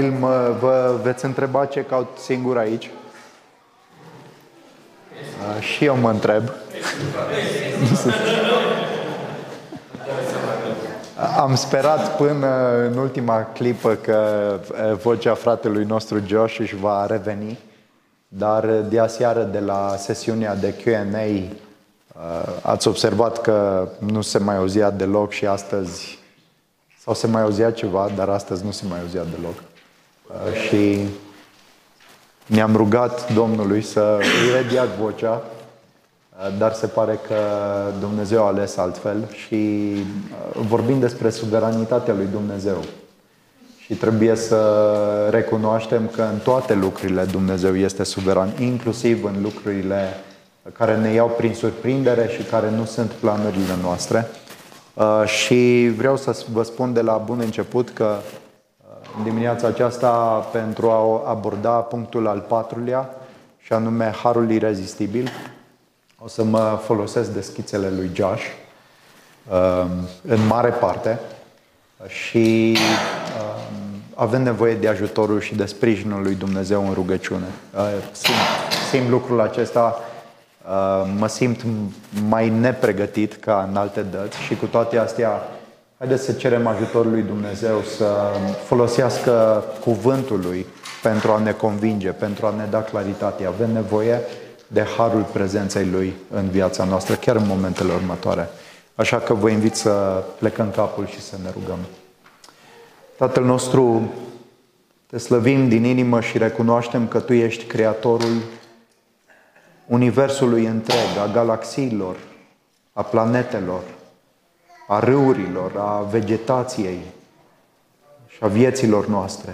probabil mă, vă veți întreba ce caut singur aici. Uh, și eu mă întreb. Am sperat până în ultima clipă că uh, vocea fratelui nostru Josh își va reveni, dar de aseară de la sesiunea de Q&A uh, ați observat că nu se mai auzea deloc și astăzi sau se mai auzea ceva, dar astăzi nu se mai auzea deloc. Uh, și ne-am rugat Domnului să îi rediac vocea, uh, dar se pare că Dumnezeu a ales altfel și uh, vorbim despre suveranitatea lui Dumnezeu. Și trebuie să recunoaștem că în toate lucrurile Dumnezeu este suveran, inclusiv în lucrurile care ne iau prin surprindere și care nu sunt planurile noastre. Uh, și vreau să vă spun de la bun început că uh, în dimineața aceasta, pentru a aborda punctul al patrulea, și anume Harul Irezistibil, o să mă folosesc de schițele lui Josh uh, în mare parte și avem nevoie de ajutorul și de sprijinul lui Dumnezeu în rugăciune. Simt, simt lucrul acesta Uh, mă simt mai nepregătit ca în alte dăți și cu toate astea, haideți să cerem ajutorul lui Dumnezeu să folosească cuvântul lui pentru a ne convinge, pentru a ne da claritate. Avem nevoie de harul prezenței lui în viața noastră, chiar în momentele următoare. Așa că vă invit să plecăm capul și să ne rugăm. Tatăl nostru, te slăvim din inimă și recunoaștem că Tu ești Creatorul Universului întreg, a galaxiilor, a planetelor, a râurilor, a vegetației și a vieților noastre.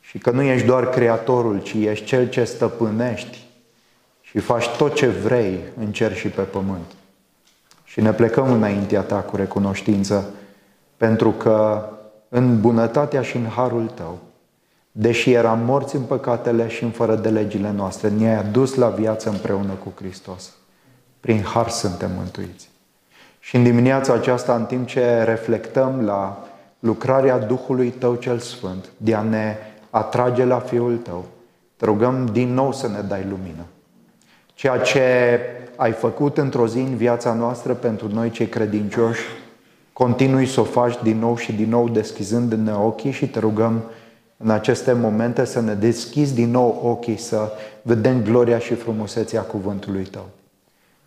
Și că nu ești doar Creatorul, ci ești Cel ce stăpânești și faci tot ce vrei în cer și pe pământ. Și ne plecăm înaintea Ta cu recunoștință, pentru că în bunătatea și în harul Tău, Deși eram morți în păcatele și în fără de legile noastre, ne-ai adus la viață împreună cu Hristos. Prin har suntem mântuiți. Și în dimineața aceasta, în timp ce reflectăm la lucrarea Duhului Tău cel Sfânt, de a ne atrage la Fiul Tău, te rugăm din nou să ne dai lumină. Ceea ce ai făcut într-o zi în viața noastră pentru noi cei credincioși, continui să o faci din nou și din nou deschizând-ne ochii și te rugăm în aceste momente să ne deschizi din nou ochii, să vedem gloria și frumusețea cuvântului Tău.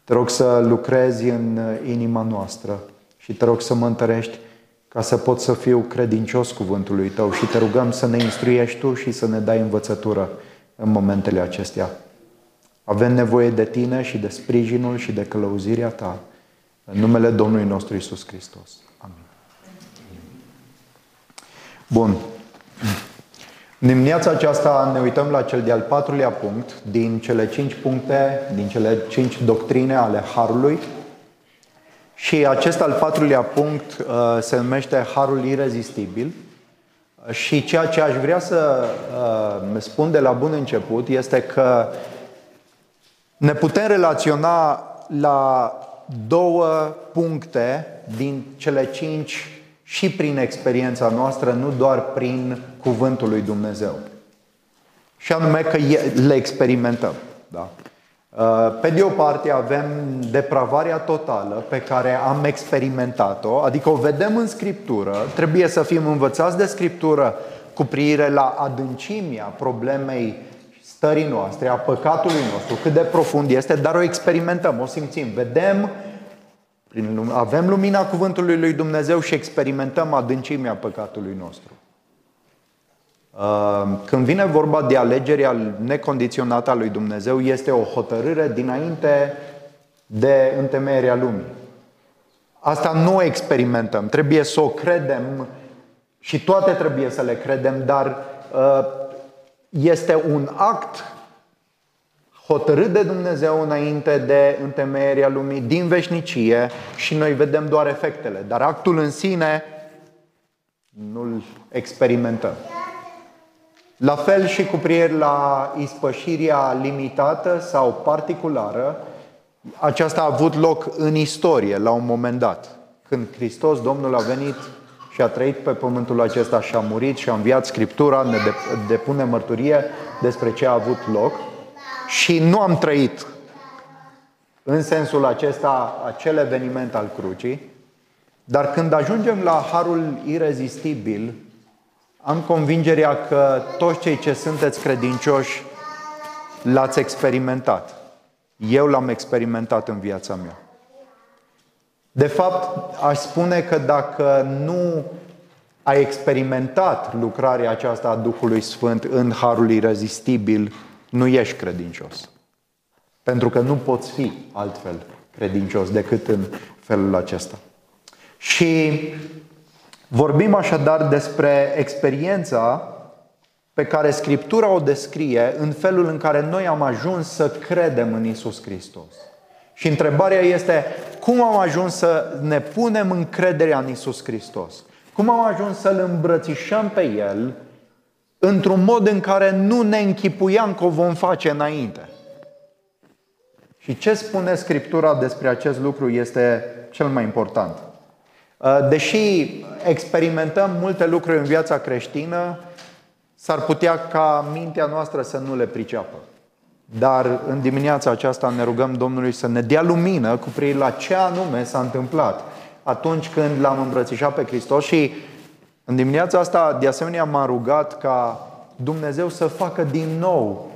Te rog să lucrezi în inima noastră și te rog să mă întărești ca să pot să fiu credincios cuvântului Tău și te rugăm să ne instruiești Tu și să ne dai învățătură în momentele acestea. Avem nevoie de Tine și de sprijinul și de călăuzirea Ta în numele Domnului nostru Isus Hristos. Amin. Bun. În dimineața aceasta ne uităm la cel de-al patrulea punct din cele cinci puncte, din cele cinci doctrine ale Harului. Și acest al patrulea punct uh, se numește Harul Irezistibil. Și ceea ce aș vrea să uh, spun de la bun început este că ne putem relaționa la două puncte din cele cinci și prin experiența noastră, nu doar prin cuvântul lui Dumnezeu. Și anume că le experimentăm. Da? Uh, pe de o parte avem depravarea totală pe care am experimentat-o, adică o vedem în Scriptură, trebuie să fim învățați de Scriptură cu privire la adâncimea problemei stării noastre, a păcatului nostru, cât de profund este, dar o experimentăm, o simțim, vedem prin, avem lumina cuvântului lui Dumnezeu și experimentăm adâncimea păcatului nostru. Uh, când vine vorba de alegerea necondiționată a lui Dumnezeu, este o hotărâre dinainte de întemeierea lumii. Asta nu o experimentăm, trebuie să o credem și toate trebuie să le credem, dar uh, este un act hotărât de Dumnezeu înainte de întemeierea lumii din veșnicie și noi vedem doar efectele, dar actul în sine nu-l experimentăm. La fel și cu prier la ispășirea limitată sau particulară, aceasta a avut loc în istorie la un moment dat, când Hristos, Domnul, a venit și a trăit pe pământul acesta și a murit și a înviat Scriptura, ne depune mărturie despre ce a avut loc și nu am trăit în sensul acesta acel eveniment al crucii, dar când ajungem la harul irezistibil, am convingerea că toți cei ce sunteți credincioși l-ați experimentat. Eu l-am experimentat în viața mea. De fapt, aș spune că dacă nu ai experimentat lucrarea aceasta a Duhului Sfânt în harul irezistibil, nu ești credincios. Pentru că nu poți fi altfel credincios decât în felul acesta. Și vorbim așadar despre experiența pe care Scriptura o descrie în felul în care noi am ajuns să credem în Isus Hristos. Și întrebarea este, cum am ajuns să ne punem încrederea în Isus Hristos? Cum am ajuns să-L îmbrățișăm pe El într-un mod în care nu ne închipuiam că o vom face înainte? Și ce spune Scriptura despre acest lucru este cel mai important. Uh, deși experimentăm multe lucruri în viața creștină, s-ar putea ca mintea noastră să nu le priceapă. Dar în dimineața aceasta ne rugăm Domnului să ne dea lumină cu privire la ce anume s-a întâmplat atunci când l-am îmbrățișat pe Hristos și în dimineața asta de asemenea m-am rugat ca Dumnezeu să facă din nou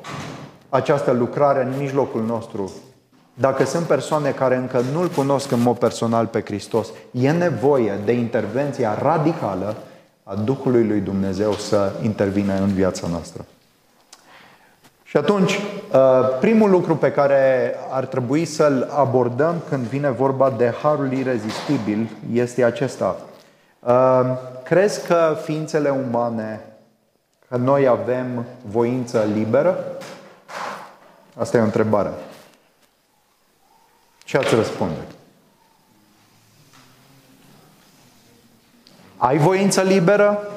această lucrare în mijlocul nostru. Dacă sunt persoane care încă nu-L cunosc în mod personal pe Hristos, e nevoie de intervenția radicală a Duhului lui Dumnezeu să intervină în viața noastră. Și atunci, uh, primul lucru pe care ar trebui să-l abordăm când vine vorba de harul irezistibil este acesta. Uh, crezi că ființele umane, că noi avem voință liberă? Asta e o întrebare. Ce ați răspunde? Ai voință liberă?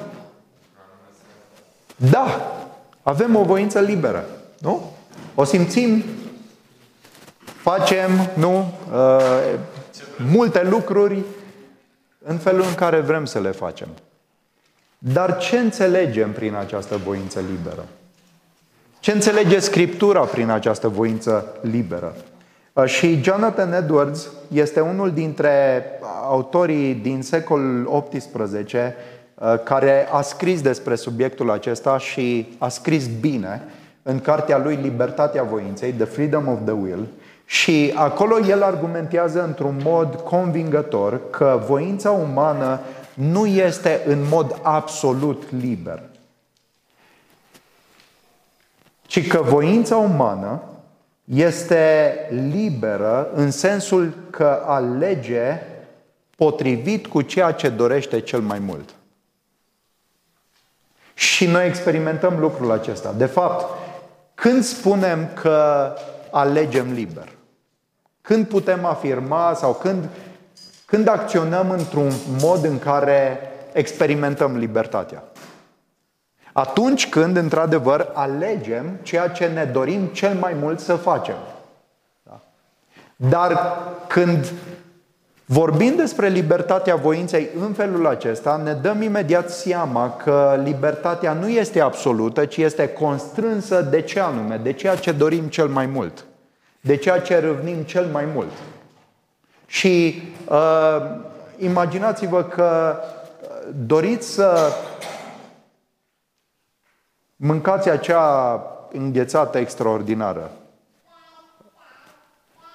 Da, avem o voință liberă. Nu? O simțim, facem, nu? Uh, multe lucruri în felul în care vrem să le facem. Dar ce înțelegem prin această voință liberă? Ce înțelege Scriptura prin această voință liberă? Uh, și Jonathan Edwards este unul dintre autorii din secolul XVIII uh, care a scris despre subiectul acesta și a scris bine în cartea lui Libertatea voinței, The Freedom of the Will, și acolo el argumentează într-un mod convingător că voința umană nu este în mod absolut liber, ci că voința umană este liberă în sensul că alege potrivit cu ceea ce dorește cel mai mult. Și noi experimentăm lucrul acesta. De fapt, când spunem că alegem liber? Când putem afirma sau când, când acționăm într-un mod în care experimentăm libertatea? Atunci când, într-adevăr, alegem ceea ce ne dorim cel mai mult să facem. Da? Dar când Vorbind despre libertatea voinței în felul acesta, ne dăm imediat seama că libertatea nu este absolută, ci este constrânsă de ce anume, de ceea ce dorim cel mai mult, de ceea ce râvnim cel mai mult. Și uh, imaginați-vă că uh, doriți să mâncați acea înghețată extraordinară.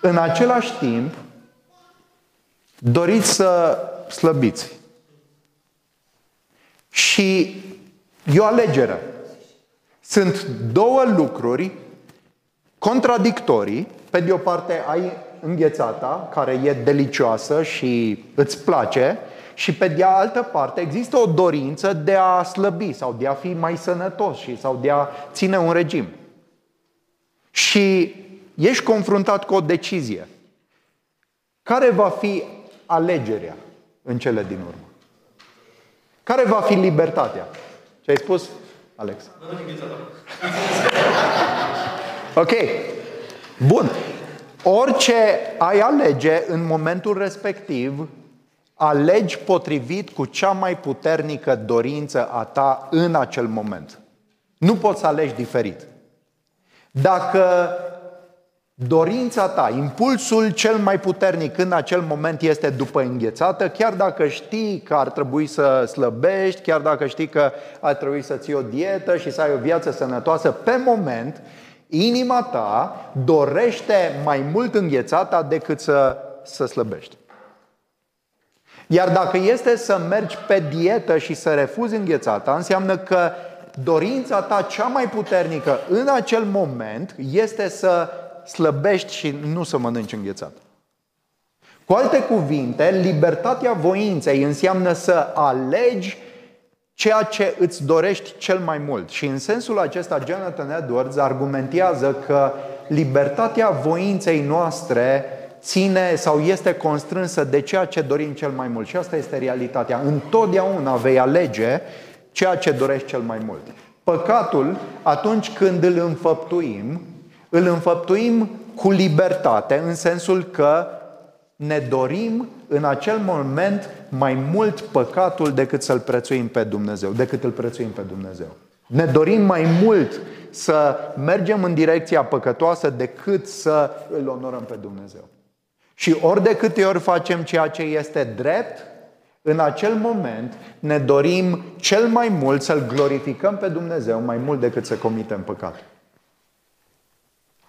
În același timp, doriți să slăbiți. Și e o alegere. Sunt două lucruri contradictorii. Pe de o parte ai înghețata, care e delicioasă și îți place, și pe de altă parte există o dorință de a slăbi sau de a fi mai sănătos și sau de a ține un regim. Și ești confruntat cu o decizie. Care va fi alegerea în cele din urmă? Care va fi libertatea? Ce ai spus, Alex? Ok. Bun. Orice ai alege în momentul respectiv alegi potrivit cu cea mai puternică dorință a ta în acel moment. Nu poți să alegi diferit. Dacă dorința ta, impulsul cel mai puternic în acel moment este după înghețată, chiar dacă știi că ar trebui să slăbești, chiar dacă știi că ar trebui să ții o dietă și să ai o viață sănătoasă, pe moment, inima ta dorește mai mult înghețata decât să, să slăbești. Iar dacă este să mergi pe dietă și să refuzi înghețata, înseamnă că dorința ta cea mai puternică în acel moment este să slăbești și nu să mănânci înghețat. Cu alte cuvinte, libertatea voinței înseamnă să alegi ceea ce îți dorești cel mai mult. Și în sensul acesta, Jonathan Edwards argumentează că libertatea voinței noastre ține sau este constrânsă de ceea ce dorim cel mai mult. Și asta este realitatea. Întotdeauna vei alege ceea ce dorești cel mai mult. Păcatul, atunci când îl înfăptuim, îl înfăptuim cu libertate, în sensul că ne dorim în acel moment mai mult păcatul decât să-L prețuim pe Dumnezeu, decât îl prețuim pe Dumnezeu. Ne dorim mai mult să mergem în direcția păcătoasă decât să îl onorăm pe Dumnezeu. Și ori de câte ori facem ceea ce este drept, în acel moment ne dorim cel mai mult să-L glorificăm pe Dumnezeu mai mult decât să comitem păcat.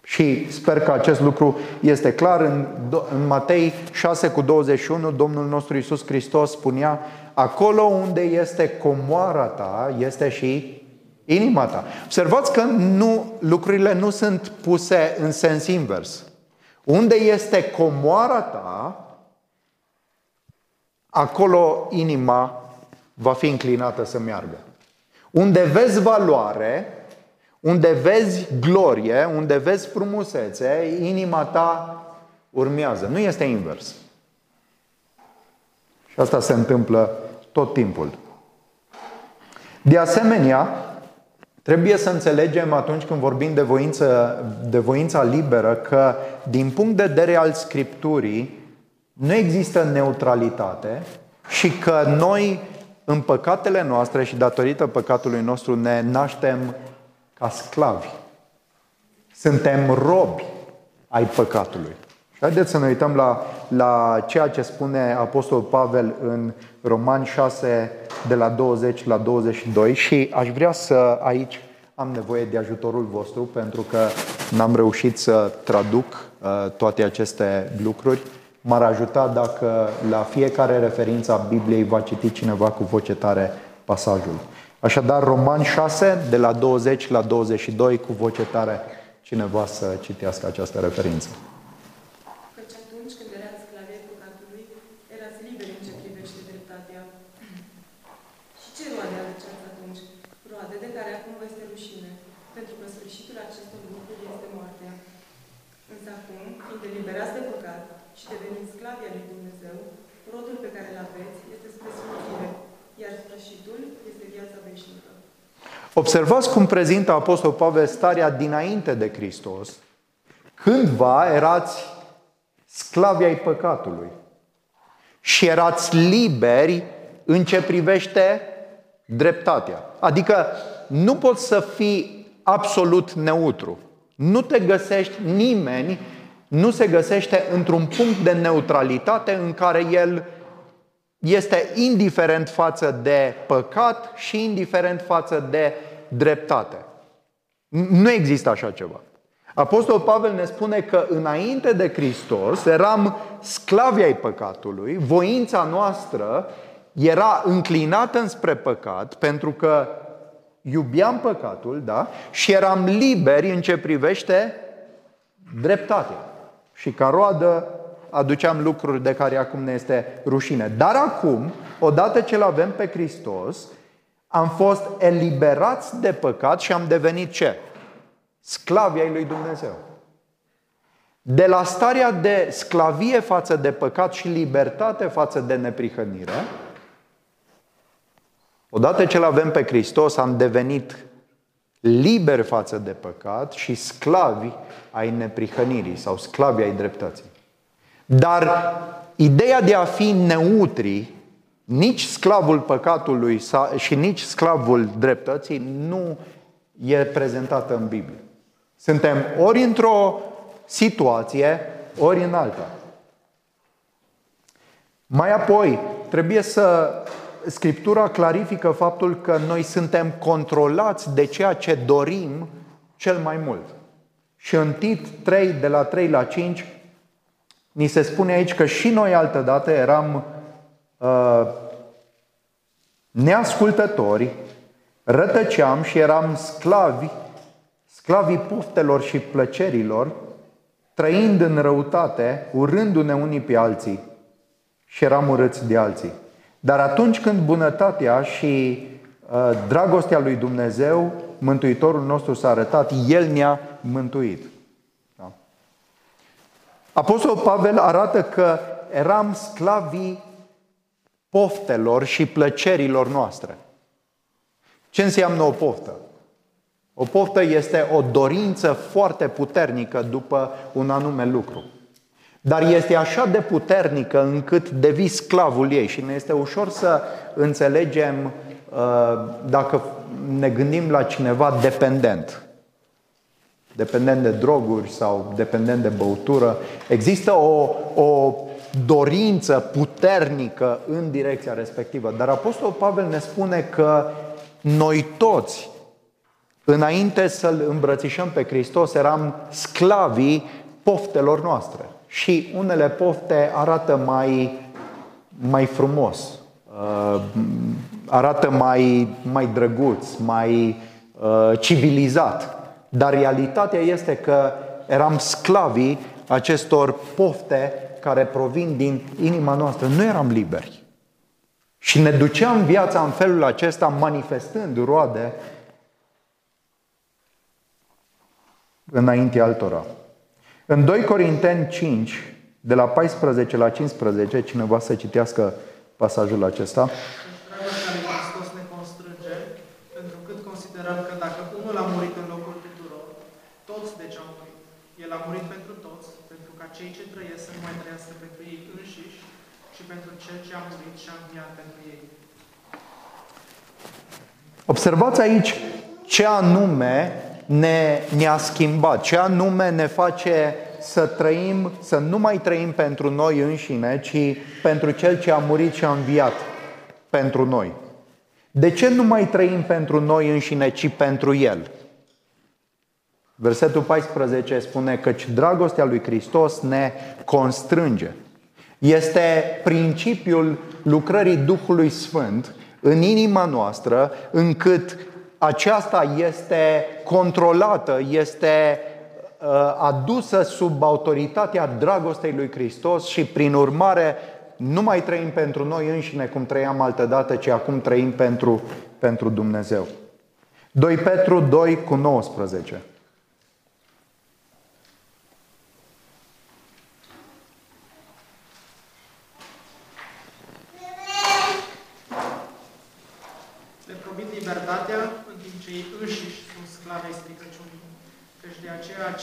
Și sper că acest lucru este clar. În, în Matei 6 cu 21, Domnul nostru Iisus Hristos spunea Acolo unde este comoara ta, este și inima ta. Observați că nu, lucrurile nu sunt puse în sens invers. Unde este comoara ta, acolo inima va fi înclinată să meargă. Unde vezi valoare, unde vezi glorie, unde vezi frumusețe, inima ta urmează. Nu este invers. Și asta se întâmplă tot timpul. De asemenea, trebuie să înțelegem atunci când vorbim de, voință, de voința liberă că din punct de vedere al Scripturii nu există neutralitate și că noi în păcatele noastre și datorită păcatului nostru ne naștem ca sclavi. Suntem robi ai păcatului. Și haideți să ne uităm la, la ceea ce spune Apostol Pavel în Romani 6, de la 20 la 22 și aș vrea să aici am nevoie de ajutorul vostru pentru că n-am reușit să traduc uh, toate aceste lucruri. M-ar ajuta dacă la fiecare referință a Bibliei va citi cineva cu voce tare pasajul. Așadar, Roman 6, de la 20 la 22, cu voce tare, cineva să citească această referință. Căci atunci când erați sclavii păcatului, erați liberi în ce privește dreptatea. Și ce roade aduceați atunci? Roade de care acum vă este rușine, pentru că sfârșitul acestor lucruri este moartea. Însă acum, fiind eliberați de păcat și deveniți sclavii al lui Dumnezeu, rodul pe care îl aveți este spre slujire, iar sfârșitul este viața veșnică. Observați cum prezintă Apostol Pavel starea dinainte de Hristos. Cândva erați sclavi ai păcatului și erați liberi în ce privește dreptatea. Adică nu poți să fii absolut neutru. Nu te găsești nimeni, nu se găsește într-un punct de neutralitate în care el este indiferent față de păcat și indiferent față de dreptate. Nu există așa ceva. Apostol Pavel ne spune că înainte de Hristos eram sclavi ai păcatului, voința noastră era înclinată înspre păcat pentru că iubeam păcatul, da? Și eram liberi în ce privește dreptatea. Și ca roadă aduceam lucruri de care acum ne este rușine. Dar acum, odată ce îl avem pe Hristos, am fost eliberați de păcat și am devenit ce? Sclavii ai lui Dumnezeu. De la starea de sclavie față de păcat și libertate față de neprihănire, odată ce îl avem pe Hristos, am devenit liberi față de păcat și sclavi ai neprihănirii sau sclavi ai dreptății. Dar ideea de a fi neutri, nici sclavul păcatului și nici sclavul dreptății nu e prezentată în Biblie. Suntem ori într-o situație, ori în alta. Mai apoi, trebuie să Scriptura clarifică faptul că noi suntem controlați de ceea ce dorim cel mai mult. Și în Tit 3, de la 3 la 5, ni se spune aici că și noi altădată eram uh, neascultători, rătăceam și eram sclavi, sclavii poftelor și plăcerilor, trăind în răutate, urându-ne unii pe alții și eram urâți de alții. Dar atunci când bunătatea și uh, dragostea lui Dumnezeu, Mântuitorul nostru s-a arătat, El ne-a mântuit. Da? Apostolul Pavel arată că eram sclavii poftelor și plăcerilor noastre. Ce înseamnă o poftă? O poftă este o dorință foarte puternică după un anume lucru. Dar este așa de puternică încât devii sclavul ei și ne este ușor să înțelegem uh, dacă ne gândim la cineva dependent. Dependent de droguri sau dependent de băutură. Există o, o dorință puternică în direcția respectivă. Dar Apostolul Pavel ne spune că noi toți, înainte să-L îmbrățișăm pe Hristos, eram sclavii poftelor noastre. Și unele pofte arată mai, mai frumos, uh, arată mai, mai drăguț, mai uh, civilizat. Dar realitatea este că eram sclavii acestor pofte care provin din inima noastră. Nu eram liberi. Și ne duceam viața în felul acesta, manifestând roade înainte altora. În 2 Corinteni 5, de la 14 la 15, cineva să citească pasajul acesta. Dragostea lui Hristos ne constrânge, pentru cât considerăm că dacă unul a murit în locul tuturor, toți deci au murit. El a murit pentru toți, pentru ca cei ce trăiesc să nu mai trăiască pentru ei înșiși, și pentru cel ce a murit și a înviat pentru ei. Observați aici ce anume ne, ne-a schimbat, ce anume ne face să trăim, să nu mai trăim pentru noi înșine, ci pentru Cel ce a murit și a înviat pentru noi. De ce nu mai trăim pentru noi înșine, ci pentru El? Versetul 14 spune că dragostea lui Hristos ne constrânge. Este principiul lucrării Duhului Sfânt în inima noastră, încât aceasta este controlată, este uh, adusă sub autoritatea dragostei lui Hristos și prin urmare nu mai trăim pentru noi înșine cum trăiam altădată, ci acum trăim pentru, pentru Dumnezeu. 2 Petru 2 cu 19.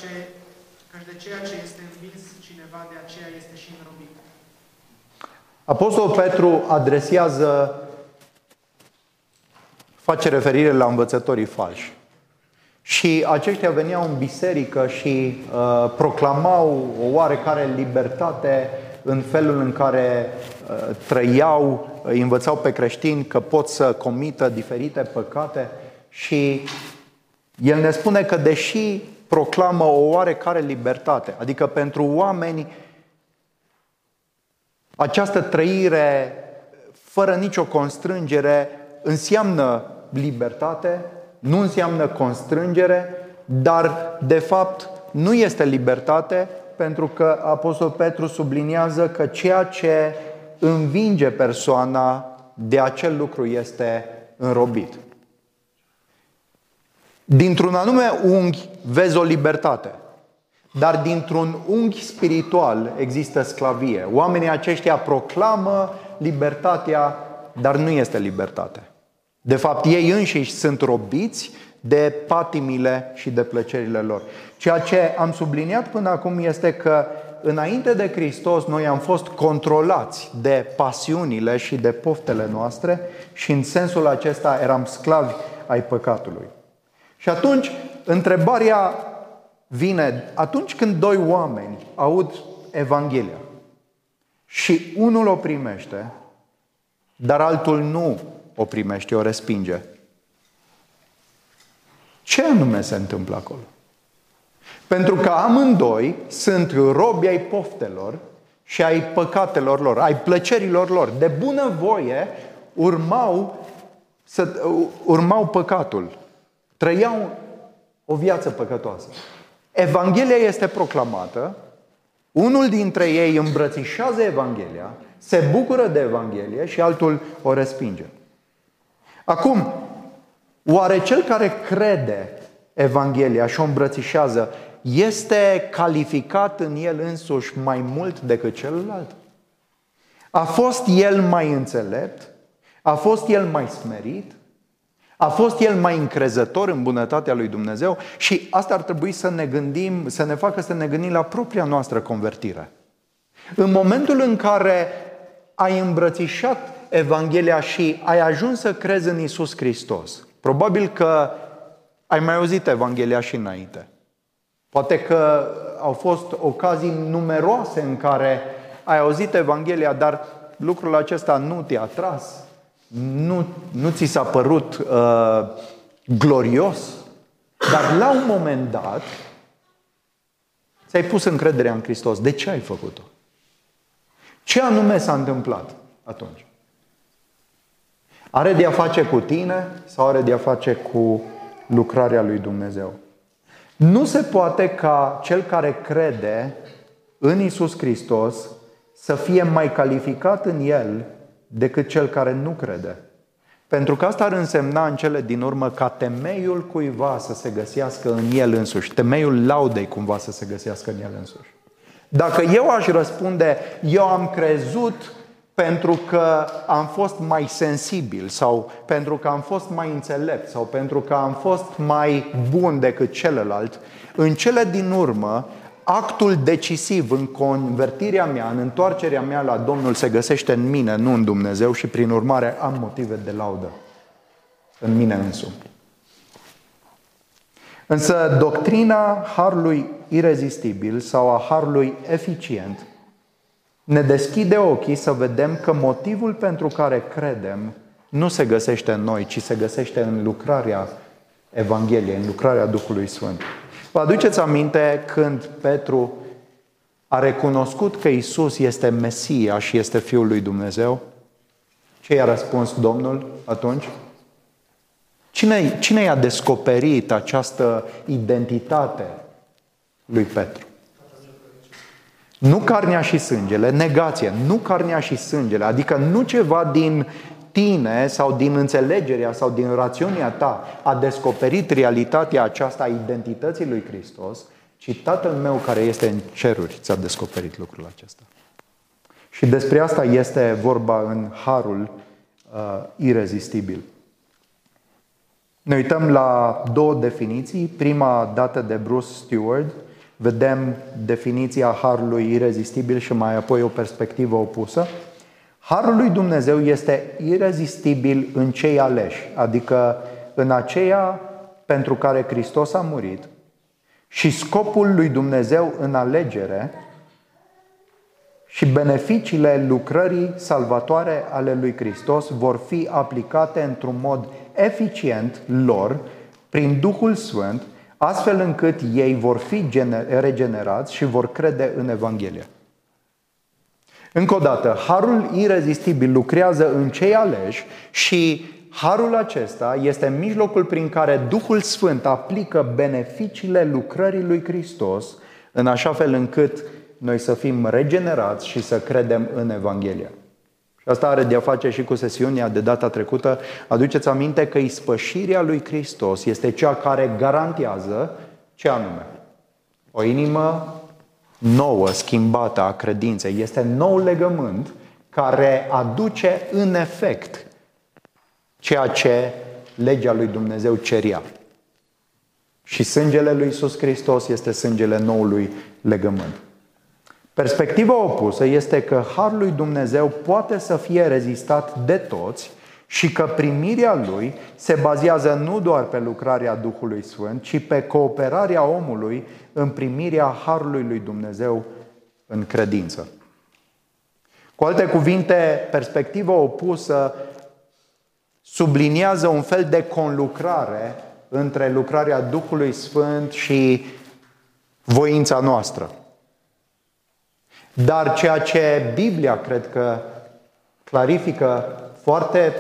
Ce, căci de ceea ce este învins cineva, de aceea este și înrobit. Apostolul Petru adresează, face referire la învățătorii falși. Și aceștia veneau în biserică și uh, proclamau o oarecare libertate în felul în care uh, trăiau, îi învățau pe creștini că pot să comită diferite păcate și el ne spune că deși proclamă o oarecare libertate. Adică pentru oameni această trăire fără nicio constrângere înseamnă libertate, nu înseamnă constrângere, dar de fapt nu este libertate pentru că Apostol Petru subliniază că ceea ce învinge persoana de acel lucru este înrobit. Dintr-un anume unghi vezi o libertate. Dar dintr-un unghi spiritual există sclavie. Oamenii aceștia proclamă libertatea, dar nu este libertate. De fapt, ei înșiși sunt robiți de patimile și de plăcerile lor. Ceea ce am subliniat până acum este că înainte de Hristos noi am fost controlați de pasiunile și de poftele noastre și în sensul acesta eram sclavi ai păcatului. Și atunci, întrebarea vine atunci când doi oameni aud Evanghelia și unul o primește, dar altul nu o primește, o respinge. Ce anume se întâmplă acolo? Pentru că amândoi sunt robi ai poftelor și ai păcatelor lor, ai plăcerilor lor. De bună voie urmau, să, urmau păcatul. Trăiau o viață păcătoasă. Evanghelia este proclamată, unul dintre ei îmbrățișează Evanghelia, se bucură de Evanghelie și altul o respinge. Acum, oare cel care crede Evanghelia și o îmbrățișează este calificat în el însuși mai mult decât celălalt? A fost el mai înțelept? A fost el mai smerit? A fost el mai încrezător în bunătatea lui Dumnezeu? Și asta ar trebui să ne gândim, să ne facă să ne gândim la propria noastră convertire. În momentul în care ai îmbrățișat Evanghelia și ai ajuns să crezi în Isus Hristos, probabil că ai mai auzit Evanghelia și înainte. Poate că au fost ocazii numeroase în care ai auzit Evanghelia, dar lucrul acesta nu te-a atras, nu, nu ți s-a părut uh, glorios, dar la un moment dat ți-ai pus încrederea în Hristos. De ce ai făcut-o? Ce anume s-a întâmplat atunci? Are de a face cu tine sau are de a face cu lucrarea lui Dumnezeu? Nu se poate ca cel care crede în Isus Hristos să fie mai calificat în El decât cel care nu crede. Pentru că asta ar însemna în cele din urmă ca temeiul cuiva să se găsească în el însuși, temeiul laudei cumva să se găsească în el însuși. Dacă eu aș răspunde, eu am crezut pentru că am fost mai sensibil sau pentru că am fost mai înțelept sau pentru că am fost mai bun decât celălalt, în cele din urmă, actul decisiv în convertirea mea, în întoarcerea mea la Domnul se găsește în mine, nu în Dumnezeu și prin urmare am motive de laudă în mine însumi. Însă doctrina harului irezistibil sau a harului eficient ne deschide ochii să vedem că motivul pentru care credem nu se găsește în noi, ci se găsește în lucrarea Evangheliei, în lucrarea Duhului Sfânt. Vă aduceți aminte când Petru a recunoscut că Isus este Mesia și este Fiul lui Dumnezeu? Ce i-a răspuns Domnul atunci? Cine, cine i-a descoperit această identitate lui Petru? Nu carnea și sângele, negație, nu carnea și sângele, adică nu ceva din tine sau din înțelegerea sau din rațiunea ta a descoperit realitatea aceasta a identității lui Hristos, ci Tatăl meu care este în ceruri ți-a descoperit lucrul acesta. Și despre asta este vorba în harul uh, irezistibil. Ne uităm la două definiții. Prima dată de Bruce Stewart, vedem definiția harului irezistibil și mai apoi o perspectivă opusă. Harul lui Dumnezeu este irezistibil în cei aleși, adică în aceia pentru care Hristos a murit și scopul lui Dumnezeu în alegere și beneficiile lucrării salvatoare ale lui Hristos vor fi aplicate într-un mod eficient lor prin Duhul Sfânt, astfel încât ei vor fi regenerați și vor crede în Evanghelie. Încă o dată, harul irezistibil lucrează în cei aleși și harul acesta este mijlocul prin care Duhul Sfânt aplică beneficiile lucrării lui Hristos în așa fel încât noi să fim regenerați și să credem în Evanghelia. Și asta are de-a face și cu sesiunea de data trecută. Aduceți aminte că ispășirea lui Hristos este cea care garantează ce anume? O inimă nouă, schimbată a credinței. Este nou legământ care aduce în efect ceea ce legea lui Dumnezeu ceria. Și sângele lui Iisus Hristos este sângele noului legământ. Perspectiva opusă este că Harul lui Dumnezeu poate să fie rezistat de toți și că primirea lui se bazează nu doar pe lucrarea Duhului Sfânt, ci pe cooperarea omului în primirea Harului lui Dumnezeu în credință. Cu alte cuvinte, perspectiva opusă subliniază un fel de conlucrare între lucrarea Duhului Sfânt și voința noastră. Dar ceea ce Biblia cred că clarifică foarte,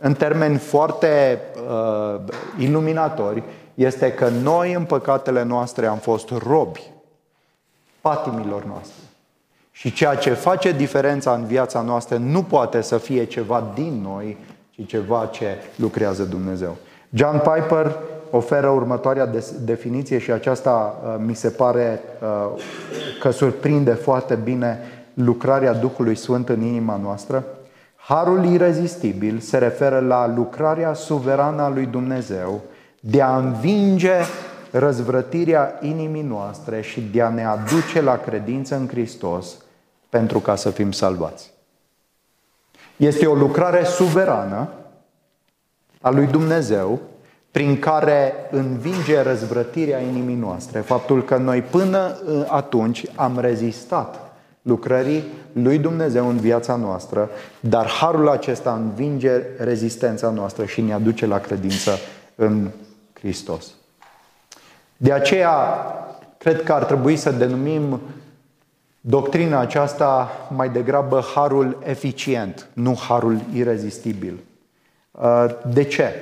în termeni foarte uh, iluminatori, este că noi în păcatele noastre am fost robi patimilor noastre. Și ceea ce face diferența în viața noastră nu poate să fie ceva din noi, ci ceva ce lucrează Dumnezeu. John Piper oferă următoarea definiție și aceasta uh, mi se pare uh, că surprinde foarte bine lucrarea Duhului Sfânt în inima noastră. Harul irezistibil se referă la lucrarea suverană a lui Dumnezeu de a învinge răzvrătirea inimii noastre și de a ne aduce la credință în Hristos pentru ca să fim salvați. Este o lucrare suverană a lui Dumnezeu prin care învinge răzvrătirea inimii noastre. Faptul că noi până uh, atunci am rezistat lucrării lui Dumnezeu în viața noastră, dar harul acesta învinge rezistența noastră și ne aduce la credință în Hristos. De aceea, cred că ar trebui să denumim doctrina aceasta mai degrabă harul eficient, nu harul irezistibil. Uh, de ce?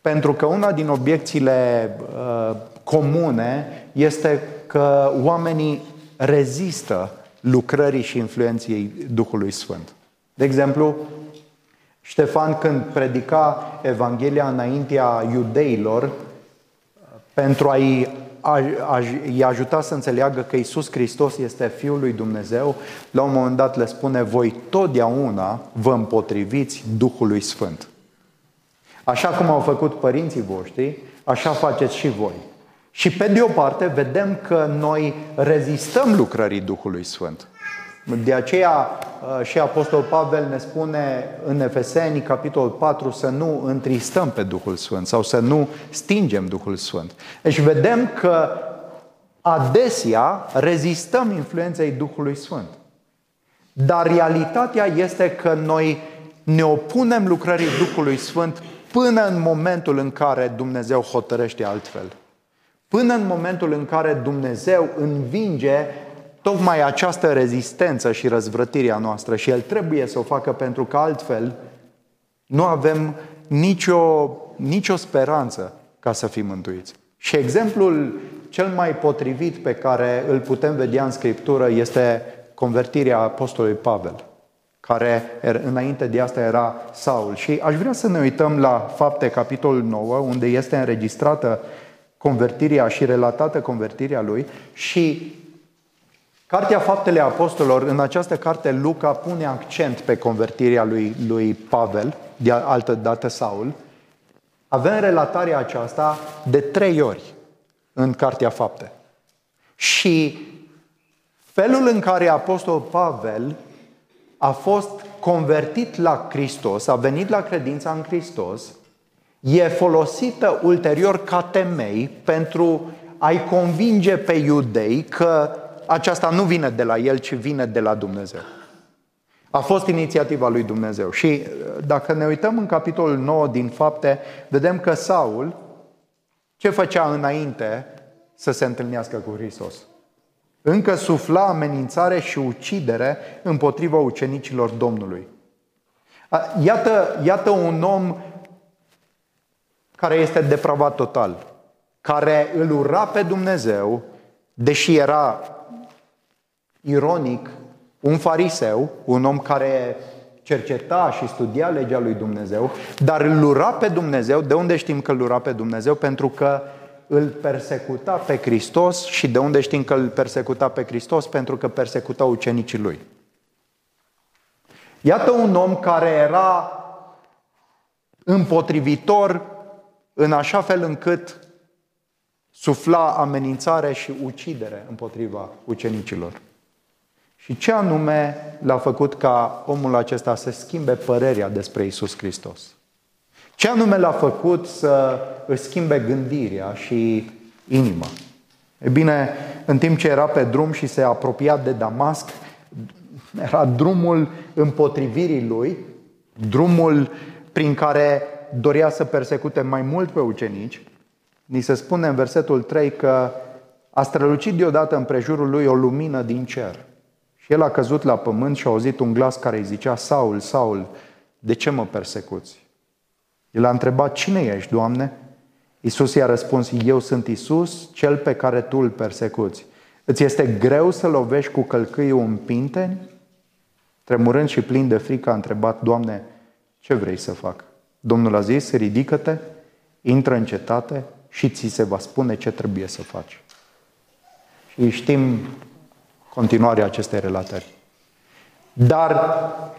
Pentru că una din obiecțiile uh, comune este că oamenii rezistă lucrării și influenței Duhului Sfânt. De exemplu, Ștefan când predica Evanghelia înaintea iudeilor, pentru a-i, a-i ajuta să înțeleagă că Isus Hristos este Fiul lui Dumnezeu, la un moment dat le spune, voi totdeauna vă împotriviți Duhului Sfânt. Așa cum au făcut părinții voștri, așa faceți și voi. Și pe de o parte vedem că noi rezistăm lucrării Duhului Sfânt. De aceea uh, și Apostol Pavel ne spune în Efeseni, capitolul 4, să nu întristăm pe Duhul Sfânt sau să nu stingem Duhul Sfânt. Deci vedem că adesea rezistăm influenței Duhului Sfânt. Dar realitatea este că noi ne opunem lucrării Duhului Sfânt până în momentul în care Dumnezeu hotărăște altfel. Până în momentul în care Dumnezeu învinge tocmai această rezistență și răzvrătirea noastră și El trebuie să o facă pentru că altfel nu avem nicio, nicio speranță ca să fim mântuiți. Și exemplul cel mai potrivit pe care îl putem vedea în Scriptură este convertirea Apostolului Pavel, care er, înainte de asta era Saul. Și aș vrea să ne uităm la fapte capitolul 9, unde este înregistrată convertirea și relatată convertirea lui și Cartea Faptele Apostolilor, în această carte Luca pune accent pe convertirea lui, lui Pavel, de altă dată Saul. Avem relatarea aceasta de trei ori în Cartea Fapte. Și felul în care Apostol Pavel a fost convertit la Hristos, a venit la credința în Hristos, e folosită ulterior ca temei pentru a-i convinge pe iudei că aceasta nu vine de la el, ci vine de la Dumnezeu. A fost inițiativa lui Dumnezeu. Și uh, dacă ne uităm în capitolul 9 din fapte, vedem că Saul, ce făcea înainte să se întâlnească cu Hristos? Încă sufla amenințare și ucidere împotriva ucenicilor Domnului. Iată, iată un om care este depravat total, care îl ura pe Dumnezeu, deși era ironic, un fariseu, un om care cerceta și studia legea lui Dumnezeu, dar îl lura pe Dumnezeu. De unde știm că îl lura pe Dumnezeu? Pentru că îl persecuta pe Hristos și de unde știm că îl persecuta pe Hristos? Pentru că persecuta ucenicii lui. Iată un om care era împotrivitor în așa fel încât Sufla amenințare și ucidere împotriva ucenicilor. Și ce anume l-a făcut ca omul acesta să schimbe părerea despre Isus Hristos? Ce anume l-a făcut să își schimbe gândirea și inima? E bine, în timp ce era pe drum și se apropia de Damasc, era drumul împotrivirii lui, drumul prin care dorea să persecute mai mult pe ucenici. Ni se spune în versetul 3 că a strălucit deodată în prejurul lui o lumină din cer. Și el a căzut la pământ și a auzit un glas care îi zicea, Saul, Saul, de ce mă persecuți? El a întrebat, cine ești, Doamne? Iisus i-a răspuns, eu sunt Iisus, cel pe care tu îl persecuți. Îți este greu să lovești cu călcâiul în pinteni? Tremurând și plin de frică a întrebat, Doamne, ce vrei să fac? Domnul a zis, ridică-te, intră în cetate și ți se va spune ce trebuie să faci. Și știm continuarea acestei relatări. Dar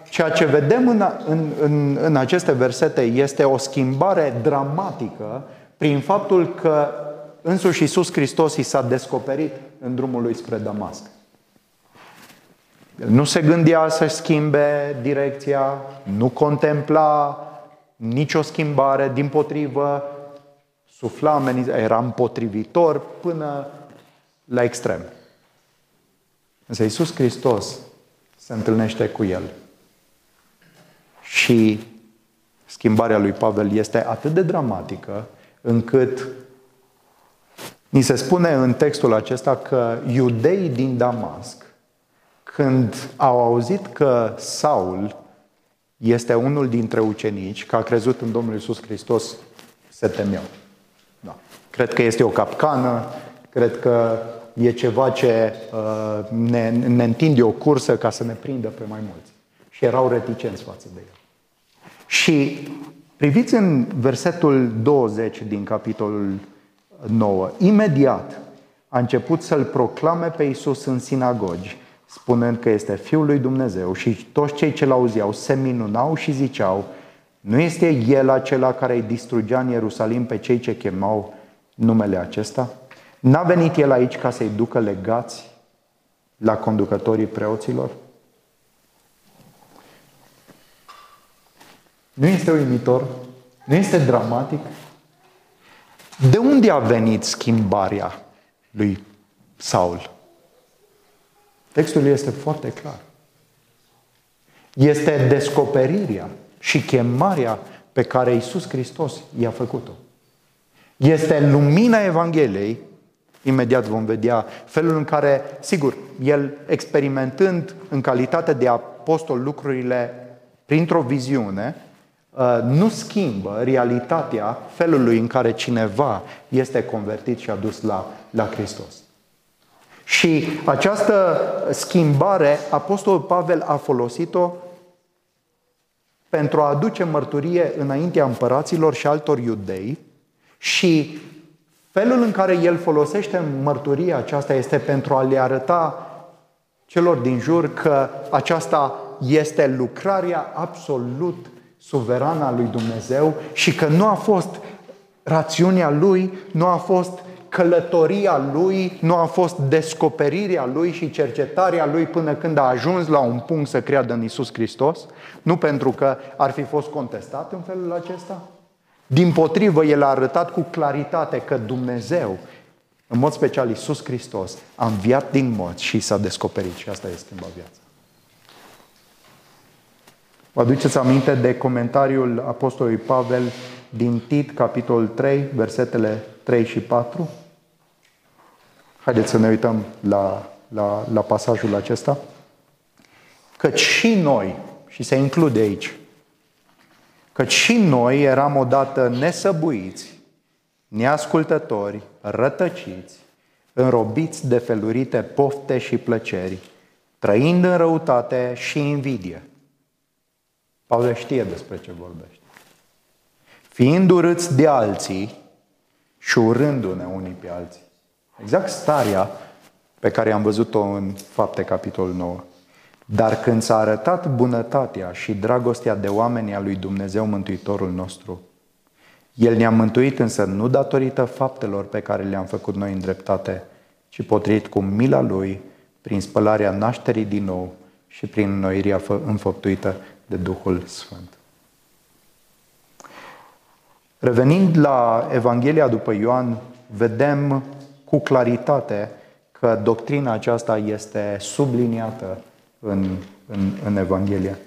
ceea ce vedem în, în, în, în aceste versete este o schimbare dramatică prin faptul că însuși Iisus Hristos i s-a descoperit în drumul lui spre Damasc. El nu se gândea să schimbe direcția, nu contempla nicio schimbare, din potrivă, sufla era împotrivitor până la extrem. Însă Iisus Hristos se întâlnește cu el. Și schimbarea lui Pavel este atât de dramatică încât ni se spune în textul acesta că iudeii din Damasc, când au auzit că Saul este unul dintre ucenici, că a crezut în Domnul Isus Hristos, se temeau. Da. Cred că este o capcană, cred că e ceva ce uh, ne, ne întinde o cursă ca să ne prindă pe mai mulți. Și erau reticenți față de el. Și priviți în versetul 20 din capitolul 9. Imediat a început să-l proclame pe Isus în sinagogi, spunând că este Fiul lui Dumnezeu și toți cei ce l-auzeau se minunau și ziceau, nu este El acela care îi distrugea în Ierusalim pe cei ce chemau numele acesta? N-a venit El aici ca să-i ducă legați la conducătorii preoților? Nu este uimitor? Nu este dramatic? De unde a venit schimbarea lui Saul? Textul este foarte clar. Este descoperirea și chemarea pe care Iisus Hristos i-a făcut-o. Este lumina Evangheliei, imediat vom vedea felul în care, sigur, el experimentând în calitate de apostol lucrurile printr-o viziune, uh, nu schimbă realitatea felului în care cineva este convertit și adus la, la Hristos. Și această schimbare, Apostolul Pavel a folosit-o pentru a aduce mărturie înaintea împăraților și altor iudei și felul în care el folosește mărturia aceasta este pentru a le arăta celor din jur că aceasta este lucrarea absolut suverană a lui Dumnezeu și că nu a fost rațiunea lui, nu a fost călătoria lui, nu a fost descoperirea lui și cercetarea lui până când a ajuns la un punct să creadă în Isus Hristos, nu pentru că ar fi fost contestat în felul acesta. Din potrivă, el a arătat cu claritate că Dumnezeu, în mod special Isus Hristos, a înviat din morți și s-a descoperit și asta e schimbat viața. Vă aduceți aminte de comentariul Apostolului Pavel din Tit, capitolul 3, versetele 3 și 4? Haideți să ne uităm la, la, la pasajul acesta. Căci și noi, și se include aici, căci și noi eram odată nesăbuiți, neascultători, rătăciți, înrobiți de felurite pofte și plăceri, trăind în răutate și invidie. Pavel știe despre ce vorbește. Fiind urâți de alții și urându-ne unii pe alții. Exact starea pe care am văzut-o în Fapte, capitolul 9. Dar când s-a arătat bunătatea și dragostea de oameni a lui Dumnezeu Mântuitorul nostru, El ne-a mântuit însă nu datorită faptelor pe care le-am făcut noi în dreptate, ci potrivit cu mila Lui, prin spălarea nașterii din nou și prin înnoirea înfăptuită de Duhul Sfânt. Revenind la Evanghelia după Ioan, vedem cu claritate că doctrina aceasta este subliniată în, în, în Evanghelie.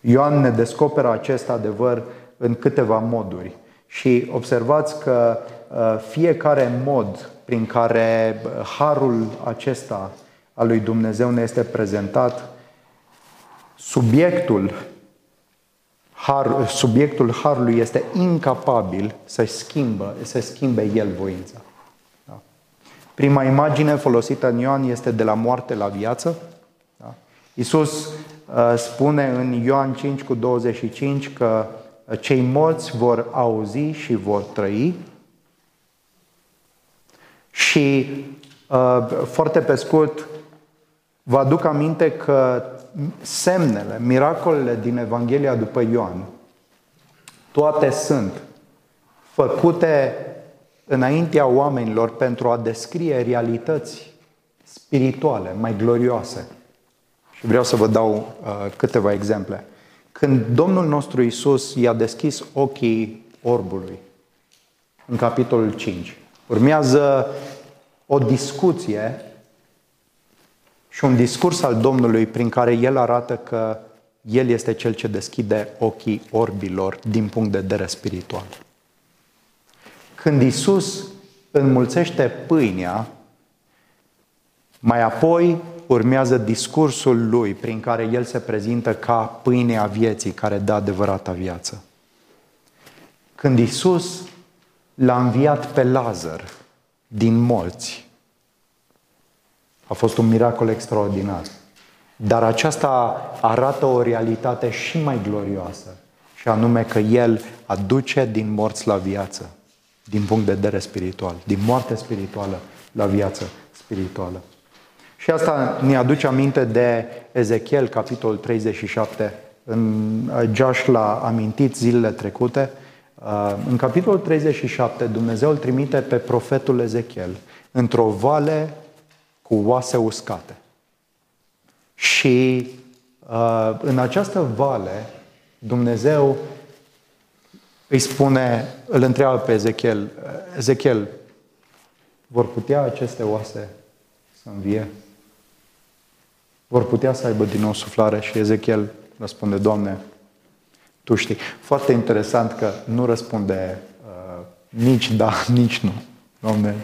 Ioan ne descoperă acest adevăr în câteva moduri. Și observați că uh, fiecare mod prin care uh, harul acesta al lui Dumnezeu ne este prezentat, subiectul, har, subiectul harului este incapabil să schimbă, să schimbe el voința. Da. Prima imagine folosită în Ioan este de la moarte la viață. Da. Iisus uh, spune în Ioan 5 cu 25 că cei morți vor auzi și vor trăi. Și uh, foarte pe scurt, vă aduc aminte că semnele, miracolele din Evanghelia după Ioan, toate sunt făcute înaintea oamenilor pentru a descrie realități spirituale mai glorioase. Și vreau să vă dau uh, câteva exemple. Când Domnul nostru Isus i-a deschis ochii orbului, în capitolul 5, urmează o discuție și un discurs al Domnului prin care El arată că El este Cel ce deschide ochii orbilor din punct de vedere spiritual. Când Isus înmulțește pâinea, mai apoi urmează discursul lui prin care el se prezintă ca pâinea vieții care dă adevărata viață. Când Isus l-a înviat pe Lazar din morți, a fost un miracol extraordinar. Dar aceasta arată o realitate și mai glorioasă, și anume că El aduce din morți la viață, din punct de vedere spiritual, din moarte spirituală la viață spirituală. Și asta ne aduce aminte de Ezechiel, capitolul 37. În, uh, Josh l-a amintit zilele trecute. Uh, în capitolul 37, Dumnezeu îl trimite pe profetul Ezechiel într-o vale cu oase uscate. Și uh, în această vale, Dumnezeu îi spune, îl întreabă pe Ezechiel, Ezechiel, vor putea aceste oase să învie? vor putea să aibă din nou suflare și Ezechiel răspunde, Doamne, Tu știi. Foarte interesant că nu răspunde uh, nici da, nici nu. Doamne,